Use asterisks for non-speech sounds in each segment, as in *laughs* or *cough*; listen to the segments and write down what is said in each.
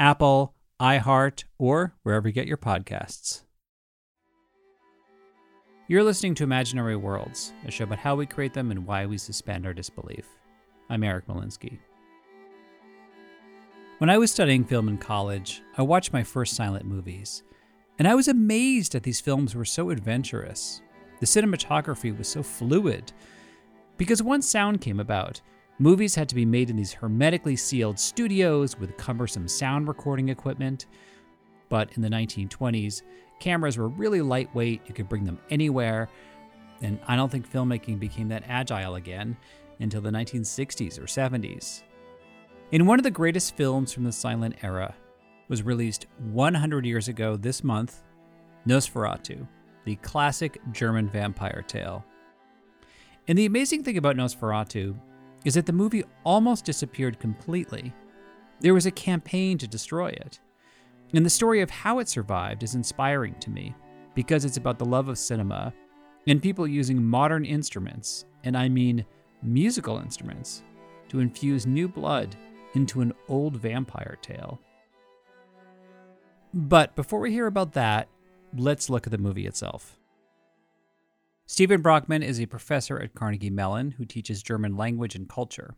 Apple, iHeart, or wherever you get your podcasts. You're listening to Imaginary Worlds, a show about how we create them and why we suspend our disbelief. I'm Eric Molinsky. When I was studying film in college, I watched my first silent movies, and I was amazed that these films were so adventurous. The cinematography was so fluid. Because once sound came about, movies had to be made in these hermetically sealed studios with cumbersome sound recording equipment. But in the 1920s, cameras were really lightweight, you could bring them anywhere, and I don't think filmmaking became that agile again until the 1960s or 70s. In one of the greatest films from the silent era, was released 100 years ago this month, Nosferatu, the classic German vampire tale. And the amazing thing about Nosferatu is that the movie almost disappeared completely. There was a campaign to destroy it. And the story of how it survived is inspiring to me because it's about the love of cinema and people using modern instruments, and I mean musical instruments, to infuse new blood into an old vampire tale. But before we hear about that, let's look at the movie itself. Stephen Brockmann is a professor at Carnegie Mellon who teaches German language and culture.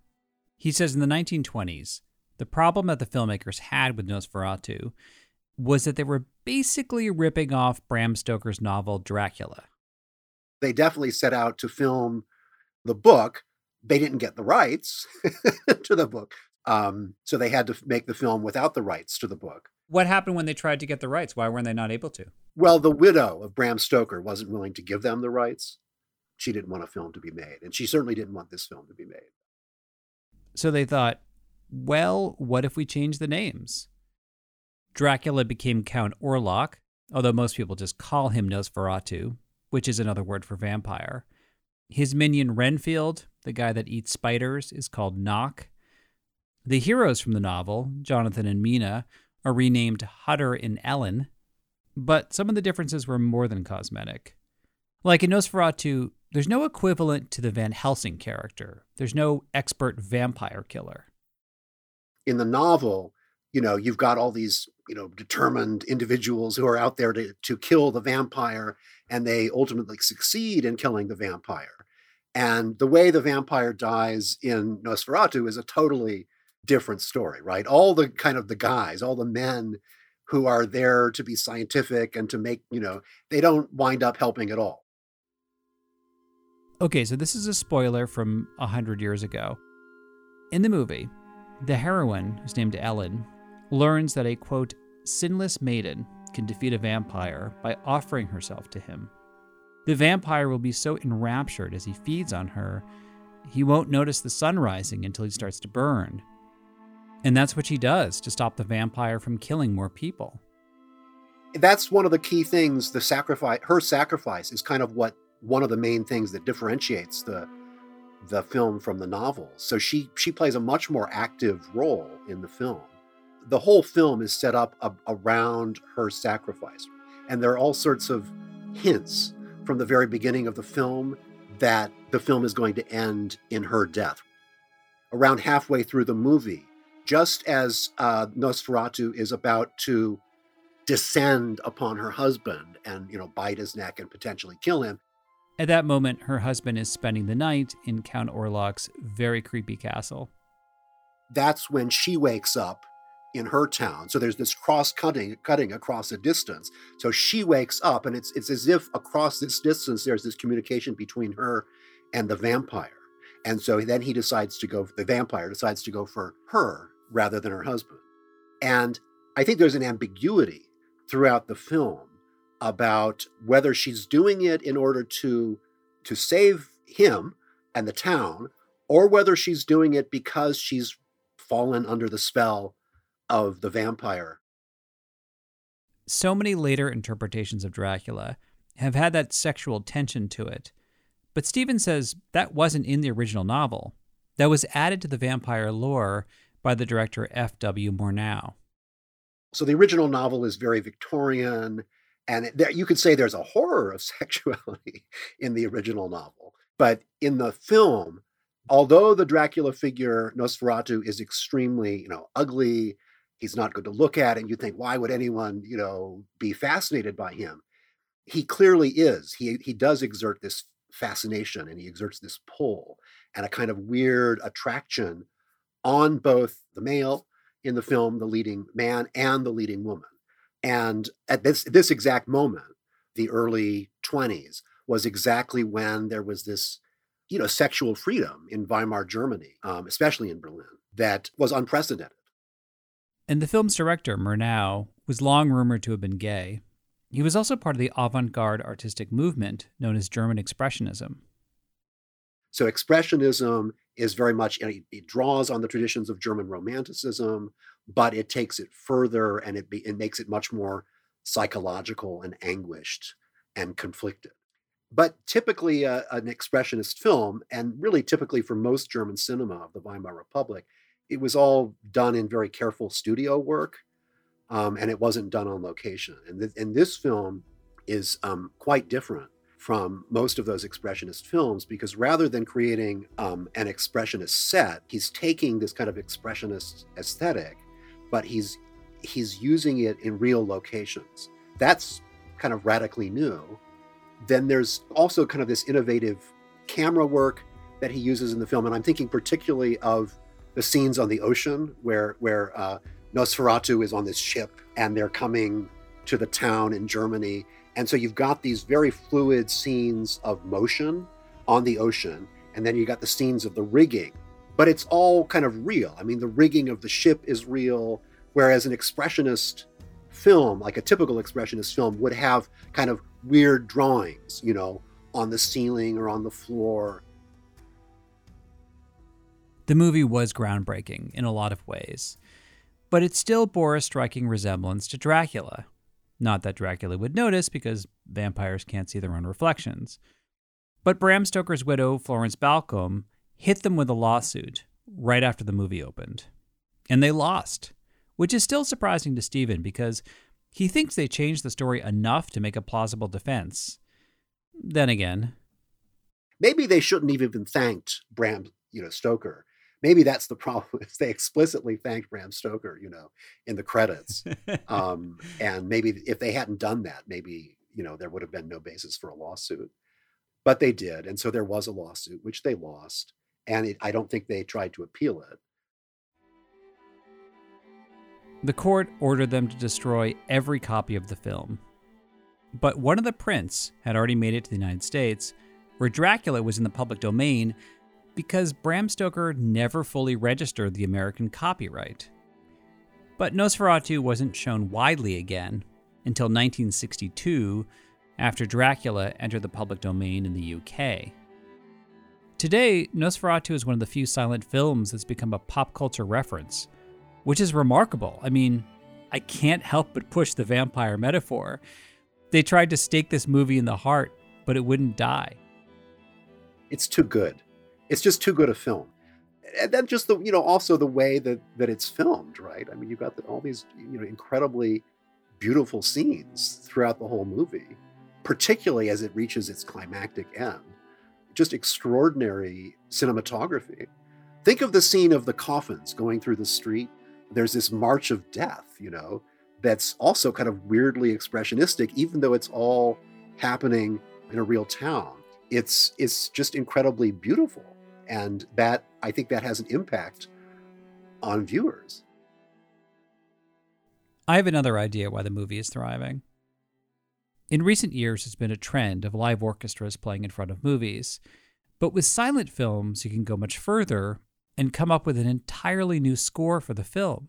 He says in the 1920s, the problem that the filmmakers had with Nosferatu was that they were basically ripping off Bram Stoker's novel Dracula. They definitely set out to film the book. They didn't get the rights *laughs* to the book. Um, so they had to make the film without the rights to the book. What happened when they tried to get the rights? Why weren't they not able to? Well, the widow of Bram Stoker wasn't willing to give them the rights. She didn't want a film to be made, and she certainly didn't want this film to be made. So they thought, well, what if we change the names? Dracula became Count Orlok, although most people just call him Nosferatu, which is another word for vampire. His minion Renfield, the guy that eats spiders, is called Knock. The heroes from the novel, Jonathan and Mina, are renamed Hutter and Ellen, but some of the differences were more than cosmetic. Like in Nosferatu, there's no equivalent to the Van Helsing character. There's no expert vampire killer. In the novel, you know, you've got all these, you know, determined individuals who are out there to, to kill the vampire, and they ultimately succeed in killing the vampire. And the way the vampire dies in Nosferatu is a totally different story, right? All the kind of the guys, all the men who are there to be scientific and to make, you know, they don't wind up helping at all. Okay, so this is a spoiler from a hundred years ago. In the movie, the heroine, who's named Ellen, learns that a quote, sinless maiden can defeat a vampire by offering herself to him. The vampire will be so enraptured as he feeds on her, he won't notice the sun rising until he starts to burn. And that's what she does to stop the vampire from killing more people. That's one of the key things. The sacrifice, her sacrifice, is kind of what one of the main things that differentiates the the film from the novel. So she she plays a much more active role in the film. The whole film is set up a, around her sacrifice, and there are all sorts of hints from the very beginning of the film that the film is going to end in her death. Around halfway through the movie, just as uh, Nosferatu is about to descend upon her husband and you know bite his neck and potentially kill him. At that moment, her husband is spending the night in Count Orlok's very creepy castle. That's when she wakes up in her town. So there's this cross cutting cutting across a distance. So she wakes up and it's it's as if across this distance there's this communication between her and the vampire. And so then he decides to go the vampire decides to go for her rather than her husband. And I think there's an ambiguity throughout the film about whether she's doing it in order to to save him and the town or whether she's doing it because she's fallen under the spell of the vampire. So many later interpretations of Dracula have had that sexual tension to it. But Stephen says that wasn't in the original novel. That was added to the vampire lore by the director F.W. Murnau. So the original novel is very Victorian, and there, you could say there's a horror of *laughs* sexuality in the original novel. But in the film, although the Dracula figure Nosferatu is extremely, you know, ugly, he's not good to look at, and you think, why would anyone, you know, be fascinated by him? He clearly is. He he does exert this fascination and he exerts this pull and a kind of weird attraction on both the male in the film, the leading man, and the leading woman. And at this this exact moment, the early 20s, was exactly when there was this you know, sexual freedom in Weimar Germany, um, especially in Berlin, that was unprecedented. And the film's director, Murnau, was long rumored to have been gay. He was also part of the avant garde artistic movement known as German Expressionism. So, Expressionism is very much, it draws on the traditions of German Romanticism, but it takes it further and it, be, it makes it much more psychological and anguished and conflicted. But typically, uh, an expressionist film, and really typically for most German cinema of the Weimar Republic, it was all done in very careful studio work, um, and it wasn't done on location. And, th- and this film is um, quite different from most of those expressionist films because rather than creating um, an expressionist set, he's taking this kind of expressionist aesthetic, but he's he's using it in real locations. That's kind of radically new then there's also kind of this innovative camera work that he uses in the film, and I'm thinking particularly of the scenes on the ocean where where uh, Nosferatu is on this ship and they're coming to the town in Germany, and so you've got these very fluid scenes of motion on the ocean, and then you got the scenes of the rigging, but it's all kind of real. I mean, the rigging of the ship is real, whereas an expressionist film, like a typical expressionist film, would have kind of weird drawings, you know, on the ceiling or on the floor. The movie was groundbreaking in a lot of ways, but it still bore a striking resemblance to Dracula. Not that Dracula would notice because vampires can't see their own reflections. But Bram Stoker's widow, Florence Balcombe, hit them with a lawsuit right after the movie opened. And they lost, which is still surprising to Stephen because he thinks they changed the story enough to make a plausible defense. Then again, maybe they shouldn't have even thanked Bram, you know, Stoker. Maybe that's the problem. *laughs* Is they explicitly thanked Bram Stoker, you know, in the credits. *laughs* um, and maybe if they hadn't done that, maybe you know there would have been no basis for a lawsuit. But they did, and so there was a lawsuit which they lost, and it, I don't think they tried to appeal it. The court ordered them to destroy every copy of the film. But one of the prints had already made it to the United States, where Dracula was in the public domain because Bram Stoker never fully registered the American copyright. But Nosferatu wasn't shown widely again until 1962, after Dracula entered the public domain in the UK. Today, Nosferatu is one of the few silent films that's become a pop culture reference which is remarkable. I mean, I can't help but push the vampire metaphor. They tried to stake this movie in the heart, but it wouldn't die. It's too good. It's just too good a film. And then just the, you know, also the way that that it's filmed, right? I mean, you've got the, all these, you know, incredibly beautiful scenes throughout the whole movie, particularly as it reaches its climactic end. Just extraordinary cinematography. Think of the scene of the coffins going through the street there's this march of death, you know, that's also kind of weirdly expressionistic, even though it's all happening in a real town. It's it's just incredibly beautiful. And that I think that has an impact on viewers. I have another idea why the movie is thriving. In recent years, there's been a trend of live orchestras playing in front of movies. But with silent films, you can go much further and come up with an entirely new score for the film.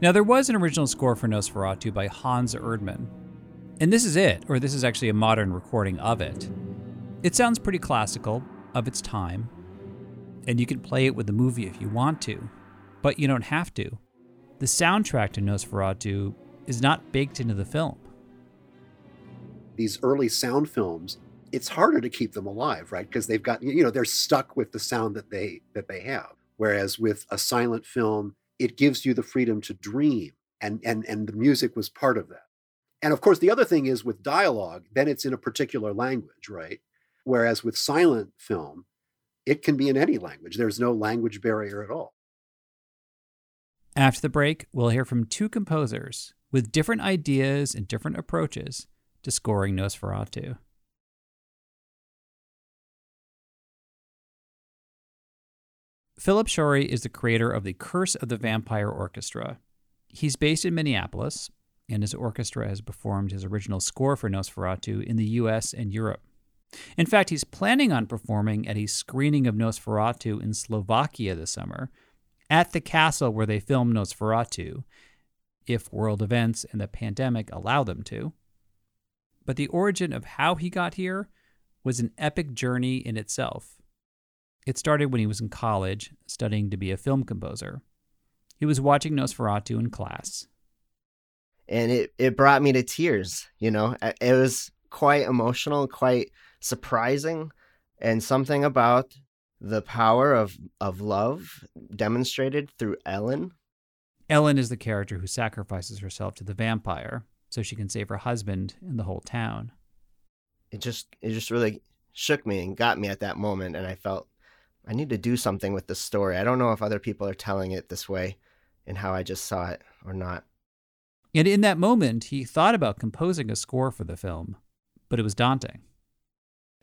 Now, there was an original score for Nosferatu by Hans Erdmann. And this is it, or this is actually a modern recording of it. It sounds pretty classical, of its time, and you can play it with the movie if you want to, but you don't have to. The soundtrack to Nosferatu is not baked into the film. These early sound films, it's harder to keep them alive, right? Because they've got you know they're stuck with the sound that they that they have. Whereas with a silent film, it gives you the freedom to dream, and and and the music was part of that. And of course, the other thing is with dialogue, then it's in a particular language, right? Whereas with silent film, it can be in any language. There's no language barrier at all. After the break, we'll hear from two composers with different ideas and different approaches to scoring Nosferatu. Philip Shorey is the creator of the Curse of the Vampire Orchestra. He's based in Minneapolis, and his orchestra has performed his original score for Nosferatu in the US and Europe. In fact, he's planning on performing at a screening of Nosferatu in Slovakia this summer, at the castle where they filmed Nosferatu, if world events and the pandemic allow them to. But the origin of how he got here was an epic journey in itself. It started when he was in college, studying to be a film composer. He was watching Nosferatu in class. And it, it brought me to tears, you know. It was quite emotional, quite surprising, and something about the power of, of love demonstrated through Ellen. Ellen is the character who sacrifices herself to the vampire so she can save her husband and the whole town. It just it just really shook me and got me at that moment and I felt I need to do something with this story. I don't know if other people are telling it this way and how I just saw it or not. And in that moment, he thought about composing a score for the film, but it was daunting.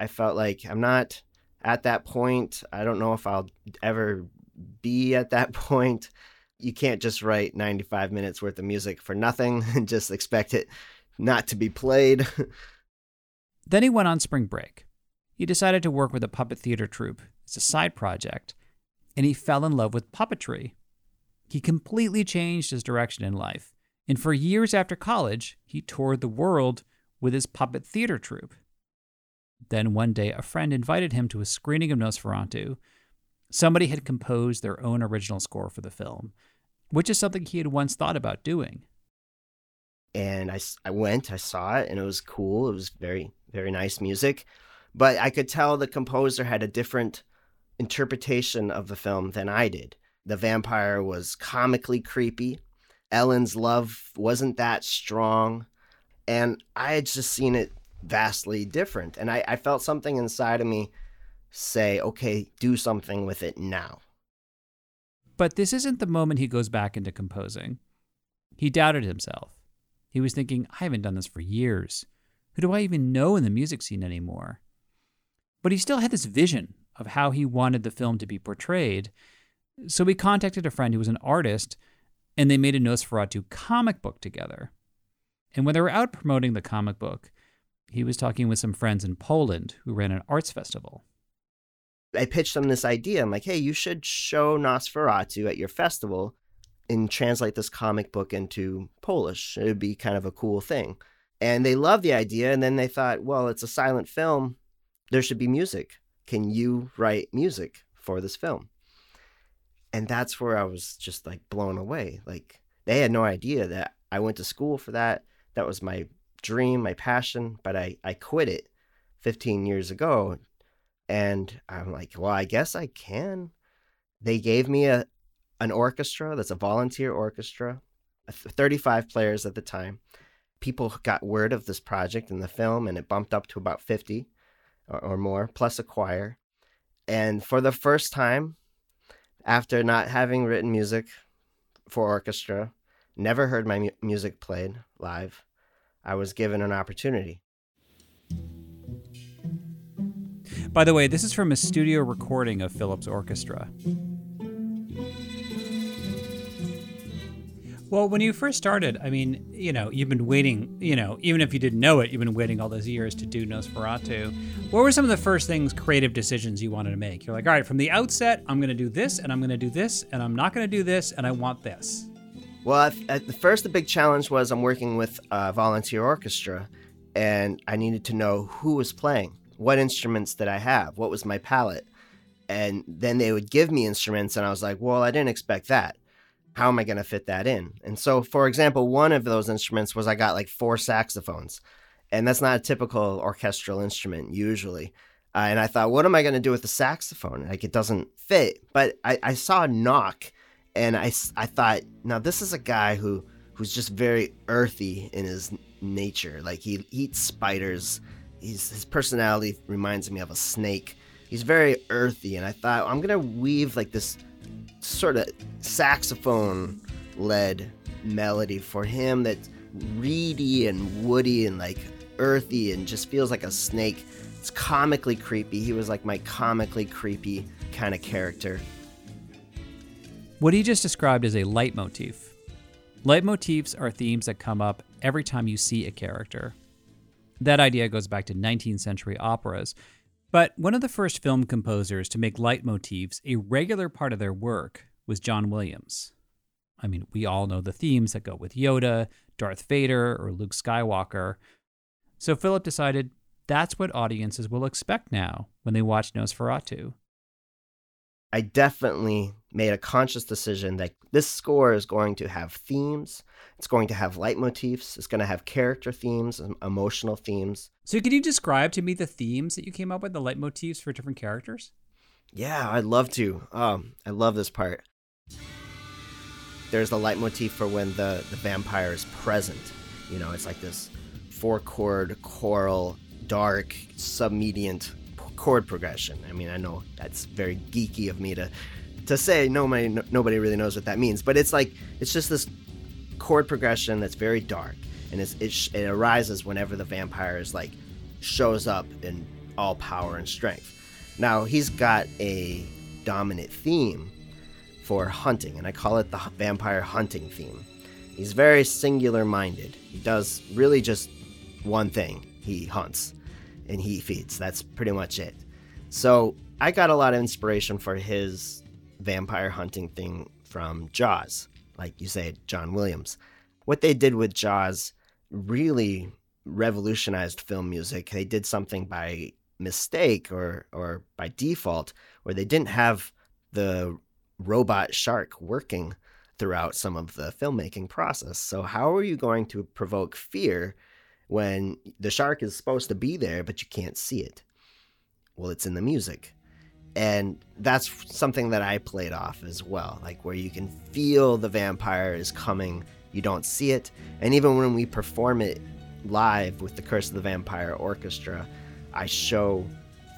I felt like I'm not at that point. I don't know if I'll ever be at that *laughs* point. You can't just write 95 minutes worth of music for nothing *laughs* and just expect it not to be played. *laughs* then he went on spring break. He decided to work with a puppet theater troupe as a side project, and he fell in love with puppetry. He completely changed his direction in life, and for years after college, he toured the world with his puppet theater troupe. Then one day, a friend invited him to a screening of Nosferatu. Somebody had composed their own original score for the film, which is something he had once thought about doing. And I, I went, I saw it, and it was cool. It was very, very nice music. But I could tell the composer had a different interpretation of the film than I did. The vampire was comically creepy. Ellen's love wasn't that strong. And I had just seen it vastly different. And I, I felt something inside of me say, okay, do something with it now. But this isn't the moment he goes back into composing. He doubted himself. He was thinking, I haven't done this for years. Who do I even know in the music scene anymore? But he still had this vision of how he wanted the film to be portrayed. So he contacted a friend who was an artist, and they made a Nosferatu comic book together. And when they were out promoting the comic book, he was talking with some friends in Poland who ran an arts festival. I pitched them this idea. I'm like, hey, you should show Nosferatu at your festival and translate this comic book into Polish. It would be kind of a cool thing. And they loved the idea. And then they thought, well, it's a silent film. There should be music. Can you write music for this film? And that's where I was just like blown away. Like, they had no idea that I went to school for that. That was my dream, my passion, but I, I quit it 15 years ago. And I'm like, well, I guess I can. They gave me a an orchestra that's a volunteer orchestra, 35 players at the time. People got word of this project and the film, and it bumped up to about 50 or, or more, plus a choir. And for the first time, after not having written music for orchestra, never heard my mu- music played live, I was given an opportunity. By the way, this is from a studio recording of Philip's orchestra. Well, when you first started, I mean, you know, you've been waiting, you know, even if you didn't know it, you've been waiting all those years to do Nosferatu. What were some of the first things, creative decisions you wanted to make? You're like, all right, from the outset, I'm going to do this, and I'm going to do this, and I'm not going to do this, and I want this. Well, at, the first, the big challenge was I'm working with a volunteer orchestra, and I needed to know who was playing, what instruments did I have, what was my palette, and then they would give me instruments, and I was like, well, I didn't expect that how am I going to fit that in? And so, for example, one of those instruments was I got like four saxophones, and that's not a typical orchestral instrument usually. Uh, and I thought, what am I going to do with the saxophone? Like it doesn't fit. But I, I saw Knock, and I, I thought, now this is a guy who who's just very earthy in his nature. Like he, eats spiders. He's, his personality reminds me of a snake. He's very earthy, and I thought I'm gonna weave like this sort of saxophone led melody for him that's reedy and woody and like earthy and just feels like a snake. It's comically creepy. He was like my comically creepy kind of character. What he just described is a leitmotif. Leitmotifs are themes that come up every time you see a character. That idea goes back to 19th century operas, but one of the first film composers to make leitmotifs a regular part of their work was John Williams. I mean, we all know the themes that go with Yoda, Darth Vader, or Luke Skywalker. So Philip decided that's what audiences will expect now when they watch Nosferatu. I definitely made a conscious decision that this score is going to have themes, it's going to have leitmotifs, it's going to have character themes, emotional themes. So, could you describe to me the themes that you came up with, the leitmotifs for different characters? Yeah, I'd love to. Um, I love this part. There's the leitmotif for when the, the vampire is present. You know, it's like this four chord, choral, dark, submediant chord progression. I mean, I know that's very geeky of me to to say. Nobody nobody really knows what that means, but it's like it's just this chord progression that's very dark, and it, it arises whenever the vampire is like shows up in all power and strength. Now he's got a dominant theme for hunting, and I call it the vampire hunting theme. He's very singular minded. He does really just one thing he hunts and he feeds. That's pretty much it. So I got a lot of inspiration for his vampire hunting thing from Jaws, like you say, John Williams. What they did with Jaws really revolutionized film music. They did something by mistake or or by default where they didn't have the robot shark working throughout some of the filmmaking process. So how are you going to provoke fear when the shark is supposed to be there, but you can't see it. Well, it's in the music. And that's something that I played off as well, like where you can feel the vampire is coming, you don't see it. And even when we perform it live with the Curse of the Vampire Orchestra, I show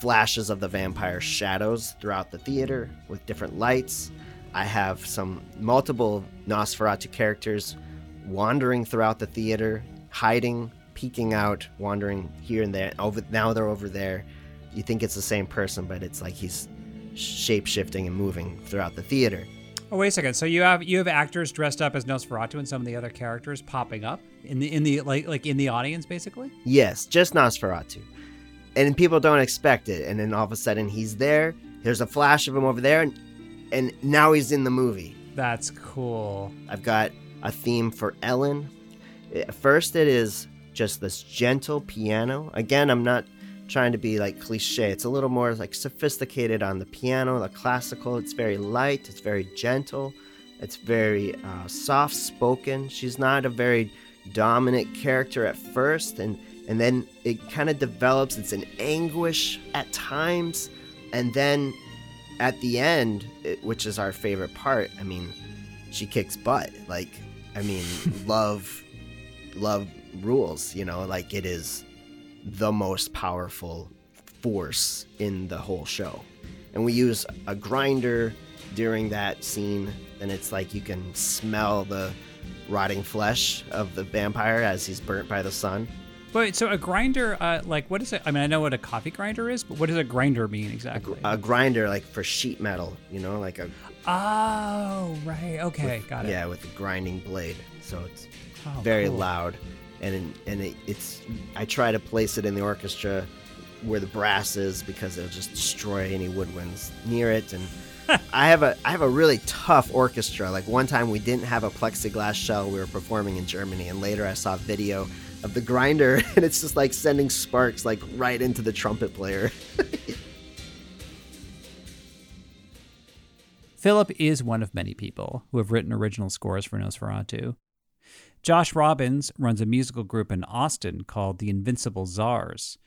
flashes of the vampire shadows throughout the theater with different lights. I have some multiple Nosferatu characters wandering throughout the theater, hiding, peeking out, wandering here and there. Over now they're over there. You think it's the same person, but it's like he's shape shifting and moving throughout the theater. Oh wait a second. So you have you have actors dressed up as Nosferatu and some of the other characters popping up in the in the like like in the audience basically? Yes, just Nosferatu. And people don't expect it, and then all of a sudden he's there. There's a flash of him over there, and, and now he's in the movie. That's cool. I've got a theme for Ellen. First, it is just this gentle piano. Again, I'm not trying to be like cliche. It's a little more like sophisticated on the piano, the classical. It's very light, it's very gentle, it's very uh, soft spoken. She's not a very dominant character at first, and and then it kind of develops. It's an anguish at times, and then at the end, it, which is our favorite part. I mean, she kicks butt. Like, I mean, *laughs* love, love rules, you know, like it is the most powerful force in the whole show. And we use a grinder during that scene, and it's like you can smell the rotting flesh of the vampire as he's burnt by the sun. Wait, so a grinder, uh, like what is it? I mean, I know what a coffee grinder is, but what does a grinder mean exactly? A, a grinder, like for sheet metal, you know, like a Oh, right. Okay, with- got it. Yeah, with a grinding blade. So it's Oh, very cool. loud, and and it, it's. I try to place it in the orchestra where the brass is because it'll just destroy any woodwinds near it. And *laughs* I have a I have a really tough orchestra. Like one time we didn't have a plexiglass shell. We were performing in Germany, and later I saw a video of the grinder, *laughs* and it's just like sending sparks like right into the trumpet player. *laughs* Philip is one of many people who have written original scores for Nosferatu. Josh Robins runs a musical group in Austin called the Invincible Czars.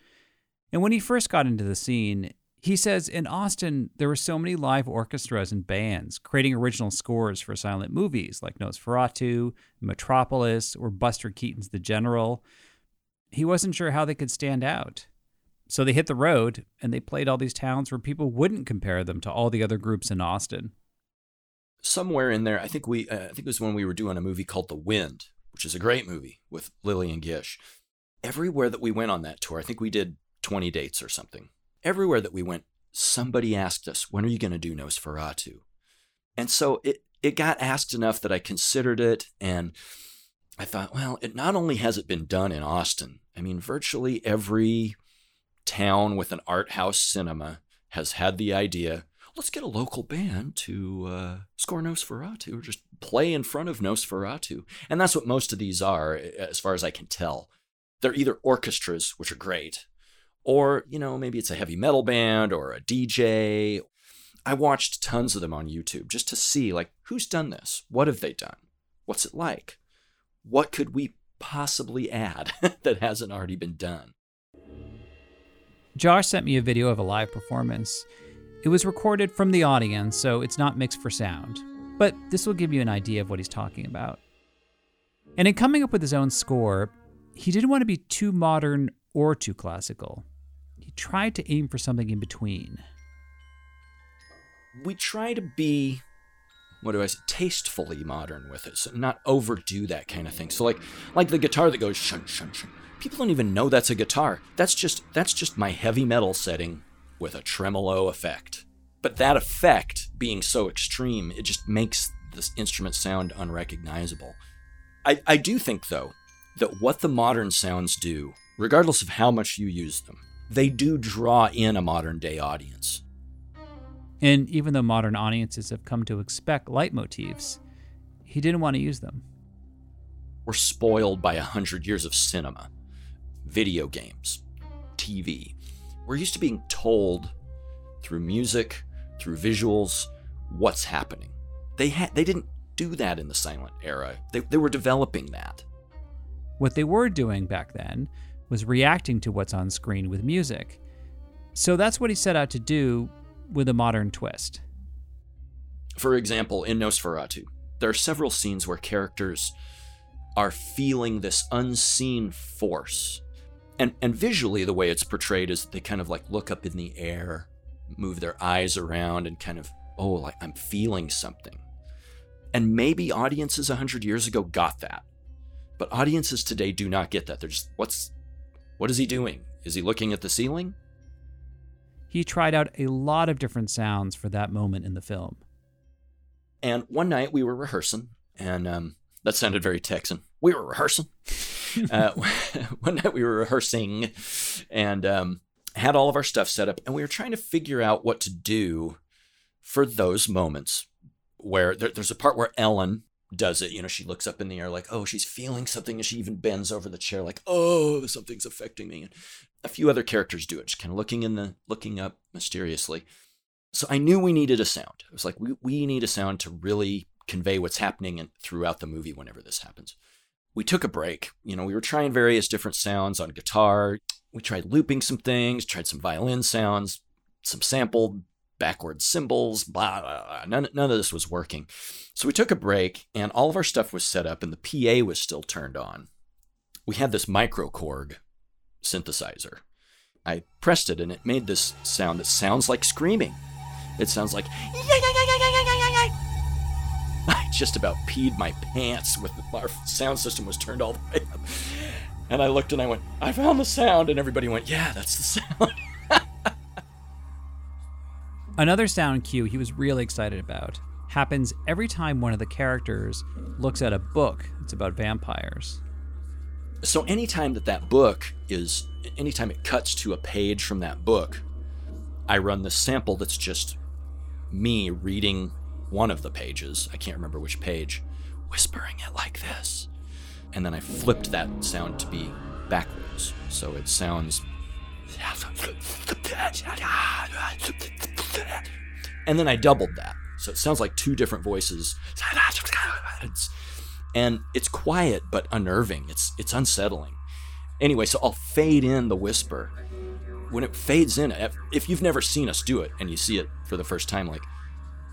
And when he first got into the scene, he says in Austin there were so many live orchestras and bands creating original scores for silent movies like Nosferatu, Metropolis, or Buster Keaton's The General. He wasn't sure how they could stand out. So they hit the road and they played all these towns where people wouldn't compare them to all the other groups in Austin. somewhere in there, I think we, uh, I think it was when we were doing a movie called The Wind, which is a great movie with Lillian Gish. Everywhere that we went on that tour, I think we did 20 dates or something. Everywhere that we went, somebody asked us, "When are you going to do Nosferatu?" And so it it got asked enough that I considered it, and I thought, well, it not only has it been done in Austin. I mean, virtually every town with an art house cinema has had the idea let's get a local band to uh, score Nosferatu or just play in front of Nosferatu. And that's what most of these are, as far as I can tell. They're either orchestras, which are great, or, you know, maybe it's a heavy metal band or a DJ. I watched tons of them on YouTube just to see, like, who's done this? What have they done? What's it like? What could we possibly add *laughs* that hasn't already been done? Josh sent me a video of a live performance. It was recorded from the audience, so it's not mixed for sound, but this will give you an idea of what he's talking about. And in coming up with his own score, he didn't want to be too modern or too classical. He tried to aim for something in between. we try to be what do I say tastefully modern with it, so not overdo that kind of thing. So like like the guitar that goes shun shun shun. People don't even know that's a guitar. That's just that's just my heavy metal setting with a tremolo effect. But that effect being so extreme, it just makes this instrument sound unrecognizable. I, I do think though that what the modern sounds do, regardless of how much you use them, they do draw in a modern day audience. And even though modern audiences have come to expect leitmotifs, he didn't want to use them. We're spoiled by a hundred years of cinema, video games, TV. We're used to being told through music, through visuals, what's happening. They ha- they didn't do that in the silent era. They, they were developing that. What they were doing back then was reacting to what's on screen with music. So that's what he set out to do with a modern twist. For example, in Nosferatu, there are several scenes where characters are feeling this unseen force. And and visually the way it's portrayed is they kind of like look up in the air, move their eyes around and kind of oh like I'm feeling something. And maybe audiences 100 years ago got that. But audiences today do not get that. They're just what's what is he doing? Is he looking at the ceiling? He tried out a lot of different sounds for that moment in the film. And one night we were rehearsing, and um, that sounded very Texan. We were rehearsing. *laughs* uh, *laughs* one night we were rehearsing and um, had all of our stuff set up, and we were trying to figure out what to do for those moments where there, there's a part where Ellen does it. You know, she looks up in the air like, oh, she's feeling something, and she even bends over the chair like, oh, something's affecting me. And a few other characters do it, just kind of looking in the looking up mysteriously. So I knew we needed a sound. It was like we, we need a sound to really convey what's happening in, throughout the movie whenever this happens. We took a break. You know, we were trying various different sounds on guitar. We tried looping some things, tried some violin sounds, some sampled backward cymbals, blah, blah, blah. None, none of this was working. So we took a break and all of our stuff was set up and the PA was still turned on. We had this microKORG synthesizer. I pressed it and it made this sound that sounds like screaming. It sounds like *laughs* I just about peed my pants with our sound system was turned all the way up. And I looked and I went, I found the sound, and everybody went, Yeah, that's the sound. *laughs* Another sound cue he was really excited about happens every time one of the characters looks at a book that's about vampires. So anytime that that book is, anytime it cuts to a page from that book, I run the sample that's just me reading one of the pages. I can't remember which page, whispering it like this. And then I flipped that sound to be backwards. So it sounds. And then I doubled that. So it sounds like two different voices. And it's quiet but unnerving. It's it's unsettling. Anyway, so I'll fade in the whisper. When it fades in, if you've never seen us do it and you see it for the first time, like,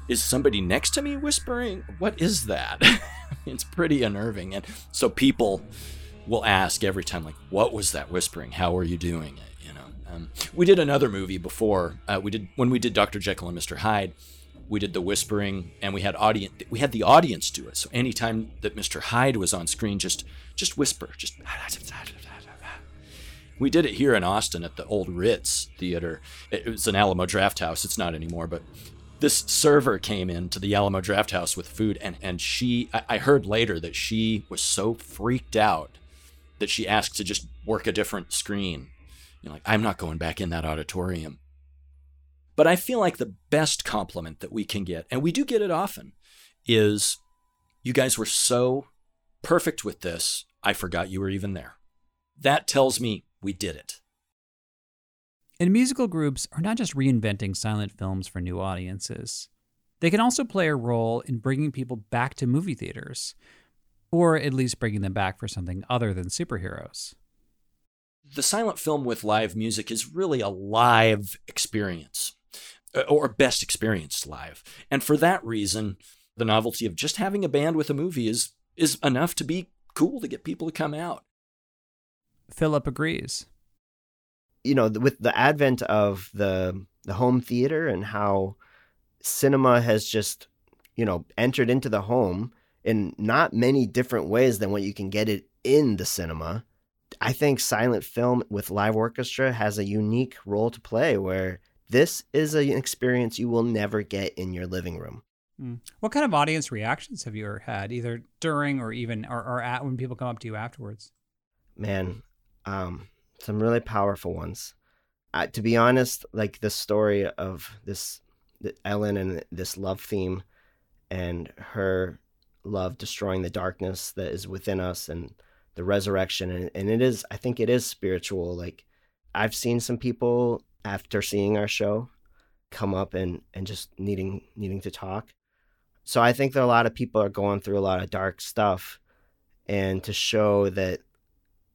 is somebody next to me whispering? What is that? *laughs* it's pretty unnerving. And so people will ask every time, like, what was that whispering? How are you doing it? You know, um, we did another movie before. Uh, we did when we did Dr. Jekyll and Mr. Hyde. We did the whispering, and we had audience. We had the audience do it. So anytime that Mr. Hyde was on screen, just just whisper, just. We did it here in Austin at the old Ritz Theater. It was an Alamo Drafthouse. It's not anymore, but this server came in to the Alamo Drafthouse with food, and and she, I, I heard later that she was so freaked out that she asked to just work a different screen. You know, like I'm not going back in that auditorium. But I feel like the best compliment that we can get, and we do get it often, is you guys were so perfect with this, I forgot you were even there. That tells me we did it. And musical groups are not just reinventing silent films for new audiences. They can also play a role in bringing people back to movie theaters, or at least bringing them back for something other than superheroes. The silent film with live music is really a live experience, uh, or best experienced live. And for that reason, the novelty of just having a band with a movie is is enough to be cool to get people to come out. Philip agrees. You know, with the advent of the the home theater and how cinema has just, you know, entered into the home in not many different ways than what you can get it in the cinema. I think silent film with live orchestra has a unique role to play where this is an experience you will never get in your living room. Mm. What kind of audience reactions have you ever had, either during or even or, or at when people come up to you afterwards? Man, um, some really powerful ones. Uh, to be honest, like the story of this Ellen and this love theme, and her love destroying the darkness that is within us and the resurrection and, and it is i think it is spiritual like i've seen some people after seeing our show come up and and just needing needing to talk so i think that a lot of people are going through a lot of dark stuff and to show that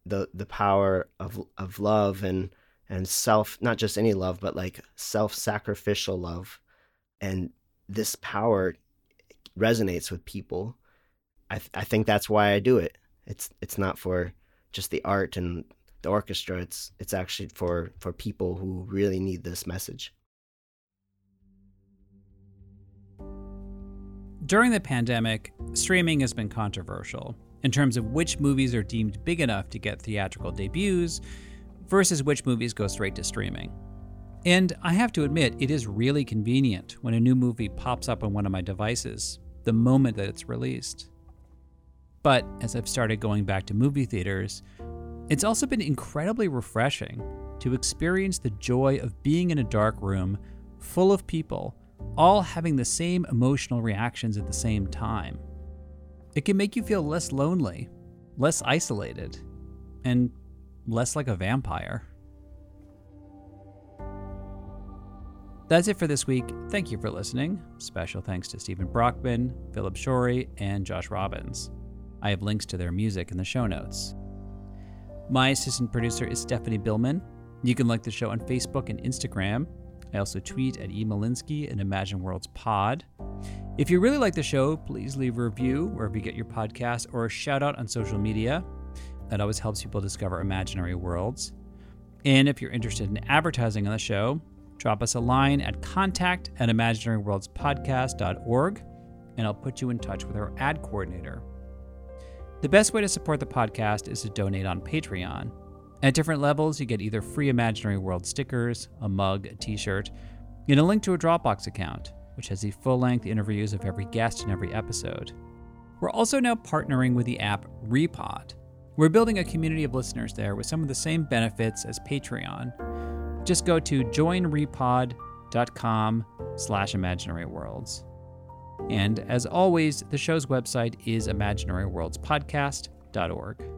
the the power of of love and and self not just any love but like self-sacrificial love and this power resonates with people, I th- I think that's why I do it. It's it's not for just the art and the orchestra. It's it's actually for for people who really need this message. During the pandemic, streaming has been controversial in terms of which movies are deemed big enough to get theatrical debuts versus which movies go straight to streaming. And I have to admit, it is really convenient when a new movie pops up on one of my devices the moment that it's released. But as I've started going back to movie theaters, it's also been incredibly refreshing to experience the joy of being in a dark room full of people, all having the same emotional reactions at the same time. It can make you feel less lonely, less isolated, and less like a vampire. That's it for this week. Thank you for listening. Special thanks to Stephen Brockmann, Philip Shorey, and Josh Robins. I have links to their music in the show notes. My assistant producer is Stephanie Billman. You can like the show on Facebook and Instagram. I also tweet at e emalinsky and Imagine Worlds Pod. If you really like the show, please leave a review wherever you get your podcast or a shout out on social media. That always helps people discover imaginary worlds. And if you're interested in advertising on the show, drop us a line at contact at imaginaryworldspodcast.org, and I'll put you in touch with our ad coordinator. The best way to support the podcast is to donate on Patreon. At different levels, you get either free Imaginary World stickers, a mug, a t shirt, and a link to a Dropbox account, which has the full length interviews of every guest in every episode. We're also now partnering with the app Repod. We're building a community of listeners there with some of the same benefits as Patreon. Just go to joinrepod.com slash imaginaryworlds. And as always, the show's website is imaginaryworldspodcast.org.